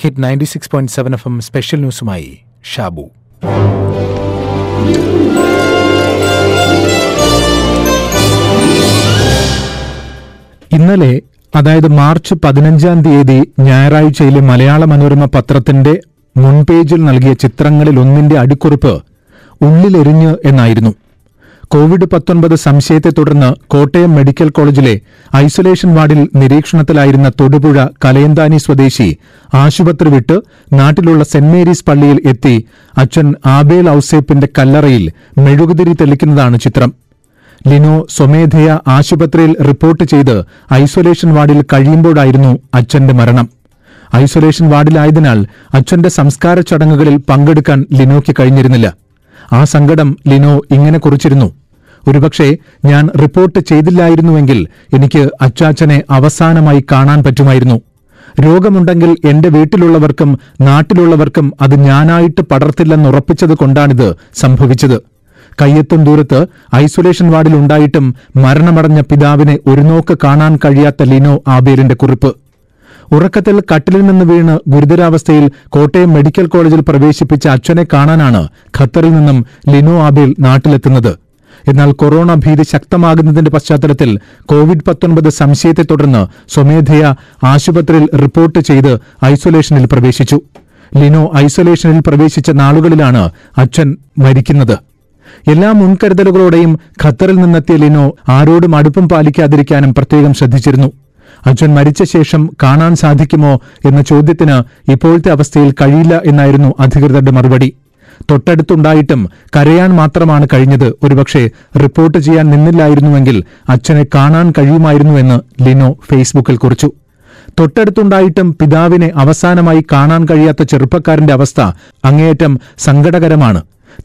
Hit ninety six point seven F M special ന്യൂസുമായി Shabu. ഇന്നലെ അതായത് March പതിനഞ്ചാം തീയതി ഞായറാഴ്ചയിലെ മലയാള മനോരമ പത്രത്തിന്റെ മുൻപേജിൽ നൽകിയ ചിത്രങ്ങളിൽ ഒന്നിന്റെ അടിക്കുറിപ്പ് ഉള്ളിലെരിഞ്ഞ് എന്നായിരുന്നു. കോവിഡ് പത്തൊൻപത് സംശയത്തെ തുടർന്ന് കോട്ടയം മെഡിക്കൽ കോളേജിലെ ഐസൊലേഷൻ വാർഡിൽ നിരീക്ഷണത്തിലായിരുന്ന തൊടുപുഴ കലയന്താനി സ്വദേശി ആശുപത്രി വിട്ട് നാട്ടിലുള്ള സെന്റ് മേരീസ് പള്ളിയിൽ എത്തി അച്ഛൻ ആബേൽ ഔസേപ്പിന്റെ കല്ലറയിൽ മെഴുകുതിരി തെളിക്കുന്നതാണ് ചിത്രം. ലിനോ സ്വമേധയ ആശുപത്രിയിൽ റിപ്പോർട്ട് ചെയ്ത് ഐസൊലേഷൻ വാർഡിൽ കഴിയുമ്പോഴായിരുന്നു അച്ഛന്റെ മരണം. ഐസൊലേഷൻ വാർഡിലായതിനാൽ അച്ഛന്റെ സംസ്കാര ചടങ്ങുകളിൽ പങ്കെടുക്കാൻ ലിനോയ്ക്ക് കഴിഞ്ഞിരുന്നില്ല. ആ സങ്കടം ലിനോ ഇങ്ങനെ കുറിച്ചിരുന്നു. ഒരുപക്ഷെ ഞാൻ റിപ്പോർട്ട് ചെയ്തില്ലായിരുന്നുവെങ്കിൽ എനിക്ക് അച്ചാച്ചനെ അവസാനമായി കാണാൻ പറ്റുമായിരുന്നു. രോഗമുണ്ടെങ്കിൽ എന്റെ വീട്ടിലുള്ളവർക്കും നാട്ടിലുള്ളവർക്കും അത് ഞാനായിട്ട് പടർത്തില്ലെന്നുറപ്പിച്ചത് കൊണ്ടാണിത് സംഭവിച്ചത്. കയ്യെത്തും ദൂരത്ത് ഐസൊലേഷൻ വാർഡിൽ ഉണ്ടായിട്ടും മരണമടഞ്ഞ പിതാവിനെ ഒരു നോക്ക് കാണാൻ കഴിയാത്ത ലിനോ ആബേലിന്റെ കുറിപ്പ്. ഉറക്കത്തിൽ കട്ടിലിൽ നിന്ന് വീണ് ഗുരുതരാവസ്ഥയിൽ കോട്ടയം മെഡിക്കൽ കോളേജിൽ പ്രവേശിപ്പിച്ച അച്ഛനെ കാണാനാണ് ഖത്തറിൽ നിന്നും ലിനോ ആബേൽ നാട്ടിലെത്തുന്നത്. എന്നാൽ കൊറോണ ഭീതി ശക്തമാകുന്നതിന്റെ പശ്ചാത്തലത്തിൽ കോവിഡ് പത്തൊൻപത് സംശയത്തെ തുടർന്ന് സ്വമേധയ ആശുപത്രിയിൽ റിപ്പോർട്ട് ചെയ്ത് ഐസൊലേഷനിൽ പ്രവേശിച്ചു. ലിനോ ഐസൊലേഷനിൽ പ്രവേശിച്ച നാളുകളിലാണ് അച്ഛൻ മരിക്കുന്നത്. എല്ലാ മുൻകരുതലുകളോടെയും ഖത്തറിൽ നിന്നെത്തിയ ലിനോ ആരോടും അടുപ്പം പാലിക്കാതിരിക്കാനും പ്രത്യേകം ശ്രദ്ധിച്ചിരുന്നു. അച്ഛൻ മരിച്ച ശേഷം കാണാൻ സാധിക്കുമോ എന്ന ചോദ്യത്തിന് ഇപ്പോഴത്തെ അവസ്ഥയിൽ കഴിയില്ല എന്നായിരുന്നു അധികൃതരുടെ മറുപടി. തൊട്ടടുത്തുണ്ടായിട്ടും കരയാൻ മാത്രമാണ് കഴിഞ്ഞത്. ഒരുപക്ഷെ റിപ്പോർട്ട് ചെയ്യാൻ നിന്നില്ലായിരുന്നുവെങ്കിൽ അച്ഛനെ കാണാൻ കഴിയുമായിരുന്നുവെന്ന് ലിനോ ഫേസ്ബുക്കിൽ കുറിച്ചു. തൊട്ടടുത്തുണ്ടായിട്ടും പിതാവിനെ അവസാനമായി കാണാൻ കഴിയാത്ത ചെറുപ്പക്കാരന്റെ അവസ്ഥ അങ്ങേയറ്റം സങ്കടകരമാണ്.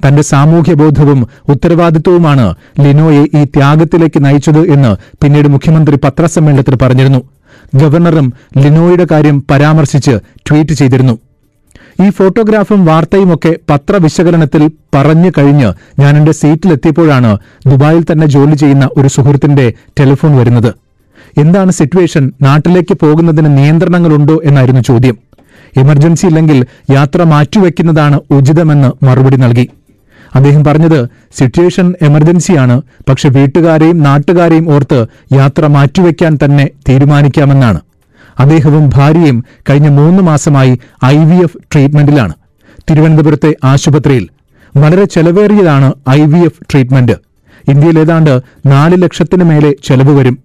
തന്റെ സാമൂഹ്യബോധവും ഉത്തരവാദിത്വവുമാണ് ലിനോയെ ഈ ത്യാഗത്തിലേക്ക് നയിച്ചത് എന്ന് പിന്നീട് മുഖ്യമന്ത്രി പത്രസമ്മേളനത്തിൽ പറഞ്ഞിരുന്നു. ഗവർണറും ലിനോയുടെ കാര്യം പരാമർശിച്ച് ട്വീറ്റ് ചെയ്തിരുന്നു. ഈ ഫോട്ടോഗ്രാഫും വാർത്തയുമൊക്കെ പത്രവിശകലനത്തിൽ പറഞ്ഞു കഴിഞ്ഞ് ഞാൻ എന്റെ സീറ്റിലെത്തിയപ്പോഴാണ് ദുബായിൽ തന്നെ ജോലി ചെയ്യുന്ന ഒരു സുഹൃത്തിന്റെ ടെലിഫോൺ വരുന്നത്. എന്താണ് സിറ്റുവേഷൻ? നാട്ടിലേക്ക് പോകുന്നതിന് നിയന്ത്രണങ്ങളുണ്ടോ എന്നായിരുന്നു ചോദ്യം. എമർജൻസി ഇല്ലെങ്കിൽ യാത്ര മാറ്റിവെക്കുന്നതാണ് ഉചിതമെന്ന് മറുപടി നൽകി. അദ്ദേഹം പറഞ്ഞത് സിറ്റുവേഷൻ എമർജൻസിയാണ്. പക്ഷെ വീട്ടുകാരെയും നാട്ടുകാരെയും ഓർത്ത് യാത്ര മാറ്റിവെക്കാൻ തന്നെ തീരുമാനിക്കാമെന്നാണ്. അദ്ദേഹവും ഭാര്യയും കഴിഞ്ഞ മൂന്ന് മാസമായി ഐ വി എഫ് ട്രീറ്റ്മെന്റിലാണ്. തിരുവനന്തപുരത്തെ ആശുപത്രിയിൽ വളരെ ചെലവേറിയതാണ് ഐ വി എഫ് ട്രീറ്റ്മെന്റ്. ഇന്ത്യയിൽ ഏതാണ്ട് നാല് ലക്ഷത്തിന് മേലെ ചെലവ് വരും.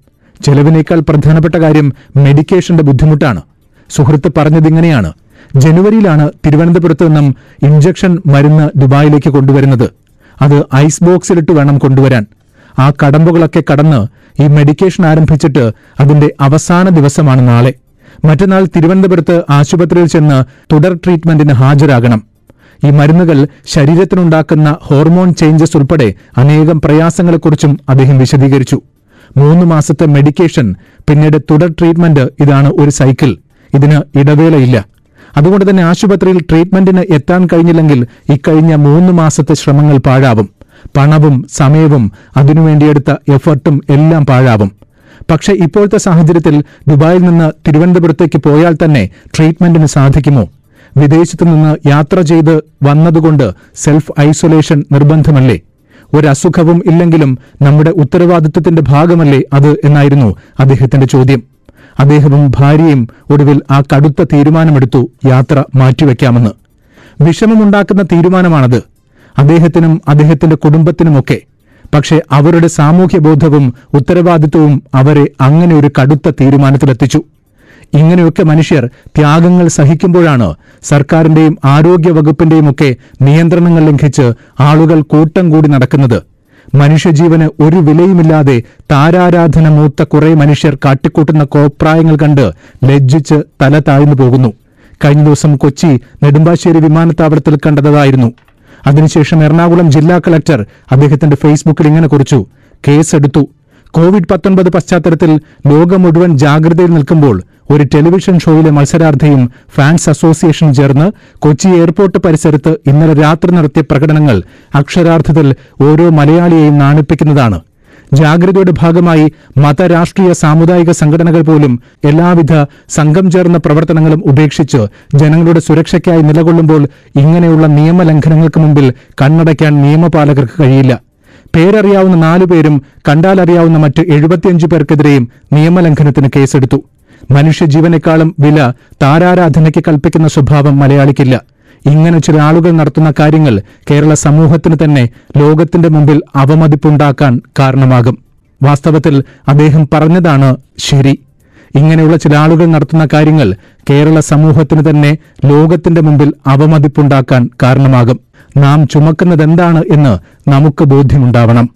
ചെലവിനേക്കാൾ പ്രധാനപ്പെട്ട കാര്യം മെഡിക്കേഷന്റെ ബുദ്ധിമുട്ടാണ്. സുഹൃത്ത് പറഞ്ഞതിങ്ങനെയാണ് ജനുവരിയിലാണ് തിരുവനന്തപുരത്ത് നിന്നും ഇഞ്ചക്ഷൻ മരുന്ന് ദുബായിലേക്ക് കൊണ്ടുവരുന്നത്. അത് ഐസ് ബോക്സിലിട്ട് വേണം കൊണ്ടുവരാൻ. ആ കടമ്പുകളൊക്കെ കടന്ന് ഈ മെഡിക്കേഷൻ ആരംഭിച്ചിട്ട് അതിന്റെ അവസാന ദിവസമാണ് നാളെ. മറ്റന്നാൾ തിരുവനന്തപുരത്ത് ആശുപത്രിയിൽ ചെന്ന് തുടർ ട്രീറ്റ്മെന്റിന് ഹാജരാകണം. ഈ മരുന്നുകൾ ശരീരത്തിനുണ്ടാക്കുന്ന ഹോർമോൺ ചേഞ്ചസ് ഉൾപ്പെടെ അനേകം പ്രയാസങ്ങളെക്കുറിച്ചും അദ്ദേഹം വിശദീകരിച്ചു. മൂന്ന് മാസത്തെ മെഡിക്കേഷൻ പിന്നീട് തുടർ ട്രീറ്റ്മെന്റ് ഇതാണ് ഒരു സൈക്കിൾ ഇതിന് ഇടവേളയില്ല. അതുകൊണ്ട് തന്നെ ആശുപത്രിയിൽ ട്രീറ്റ്മെന്റിന് എത്താൻ കഴിഞ്ഞില്ലെങ്കിൽ ഇക്കഴിഞ്ഞ മൂന്ന് മാസത്തെ ശ്രമങ്ങൾ പാഴാവും. പണവും സമയവും അതിനുവേണ്ടിയെടുത്ത എഫർട്ടും എല്ലാം പാഴാവും. പക്ഷേ ഇപ്പോഴത്തെ സാഹചര്യത്തിൽ ദുബായിൽ നിന്ന് തിരുവനന്തപുരത്തേക്ക് പോയാൽ തന്നെ ട്രീറ്റ്മെന്റിന് സാധിക്കുമോ? വിദേശത്തു നിന്ന് യാത്ര ചെയ്ത് വന്നതുകൊണ്ട് സെൽഫ് ഐസൊലേഷൻ നിർബന്ധമല്ലേ? ഒരസുഖവും ഇല്ലെങ്കിലും നമ്മുടെ ഉത്തരവാദിത്വത്തിന്റെ ഭാഗമല്ലേ അത് എന്നായിരുന്നു അദ്ദേഹത്തിന്റെ ചോദ്യം. അദ്ദേഹവും ഭാര്യയും ഒടുവിൽ ആ കടുത്ത തീരുമാനമെടുത്തു യാത്ര മാറ്റിവെക്കാമെന്ന്. വിഷമമുണ്ടാക്കുന്ന തീരുമാനമാണത്. അദ്ദേഹത്തിനും അദ്ദേഹത്തിന്റെ കുടുംബത്തിനുമൊക്കെ. പക്ഷേ അവരുടെ സാമൂഹ്യബോധവും ഉത്തരവാദിത്വവും അവരെ അങ്ങനെ ഒരു കടുത്ത തീരുമാനത്തിലെത്തിച്ചു. ഇങ്ങനെയൊക്കെ മനുഷ്യർ ത്യാഗങ്ങൾ സഹിക്കുമ്പോഴാണ് സർക്കാരിന്റെയും ആരോഗ്യ വകുപ്പിന്റെയും ഒക്കെ നിയന്ത്രണങ്ങൾ ലംഘിച്ച് ആളുകൾ കൂട്ടം കൂടി നടക്കുന്നത്. മനുഷ്യജീവന് ഒരു വിലയുമില്ലാതെ താരാരാധന മൂത്ത കുറെ മനുഷ്യർ കാട്ടിക്കൂട്ടുന്ന കോപ്രായങ്ങൾ കണ്ട് ലജ്ജിച്ച് തല താഴ്ന്നു പോകുന്നു. കഴിഞ്ഞ ദിവസം കൊച്ചി നെടുമ്പാശ്ശേരി വിമാനത്താവളത്തിൽ കണ്ടതായിരുന്നു. അതിനുശേഷം എറണാകുളം ജില്ലാ കളക്ടർ അദ്ദേഹത്തിന്റെ ഫേസ്ബുക്കിൽ ഇങ്ങനെ കുറിച്ചു. കേസെടുത്തു. കോവിഡ് പത്തൊൻപത് പശ്ചാത്തലത്തിൽ ലോകം മുഴുവൻ ജാഗ്രതയിൽ നിൽക്കുമ്പോൾ ഒരു ടെലിവിഷൻ ഷോയിലെ മത്സരാർത്ഥിയും ഫാൻസ് അസോസിയേഷൻ ചേർന്ന് കൊച്ചി എയർപോർട്ട് പരിസരത്ത് ഇന്നലെ രാത്രി നടത്തിയ പ്രകടനങ്ങൾ അക്ഷരാർത്ഥത്തിൽ ഓരോ മലയാളിയെയും നാണിപ്പിക്കുന്നതാണ്. ജാഗ്രതയുടെ ഭാഗമായി മത രാഷ്ട്രീയ സാമുദായിക സംഘടനകൾ പോലും എല്ലാവിധ സംഘം ചേർന്ന പ്രവർത്തനങ്ങളും ഉപേക്ഷിച്ച് ജനങ്ങളുടെ സുരക്ഷയ്ക്കായി നിലകൊള്ളുമ്പോൾ ഇങ്ങനെയുള്ള നിയമലംഘനങ്ങൾക്ക് മുമ്പിൽ കണ്ണടയ്ക്കാൻ നിയമപാലകർക്ക് കഴിയില്ല. പേരറിയാവുന്ന നാലുപേരും കണ്ടാലറിയാവുന്ന മറ്റ് എഴുപത്തിയഞ്ചു പേർക്കെതിരെയും നിയമലംഘനത്തിന് കേസെടുത്തു. മനുഷ്യജീവനേക്കാളും വില താരാരാധനയ്ക്ക് കൽപ്പിക്കുന്ന സ്വഭാവം മലയാളിക്കില്ല. ഇങ്ങനെ ചില ആളുകൾ നടത്തുന്ന കാര്യങ്ങൾ കേരള സമൂഹത്തിന് തന്നെ ലോകത്തിന്റെ മുമ്പിൽ അവമതിപ്പുണ്ടാക്കാൻ കാരണമാകും. വാസ്തവത്തിൽ അദ്ദേഹം പറഞ്ഞതാണ് ശരി. ഇങ്ങനെയുള്ള ചില ആളുകൾ നടത്തുന്ന കാര്യങ്ങൾ കേരള സമൂഹത്തിന് തന്നെ ലോകത്തിന്റെ മുമ്പിൽ അവമതിപ്പുണ്ടാക്കാൻ കാരണമാകും. നാം ചുമക്കുന്നതെന്താണ് എന്ന് നമുക്ക് ബോധ്യമുണ്ടാവണം.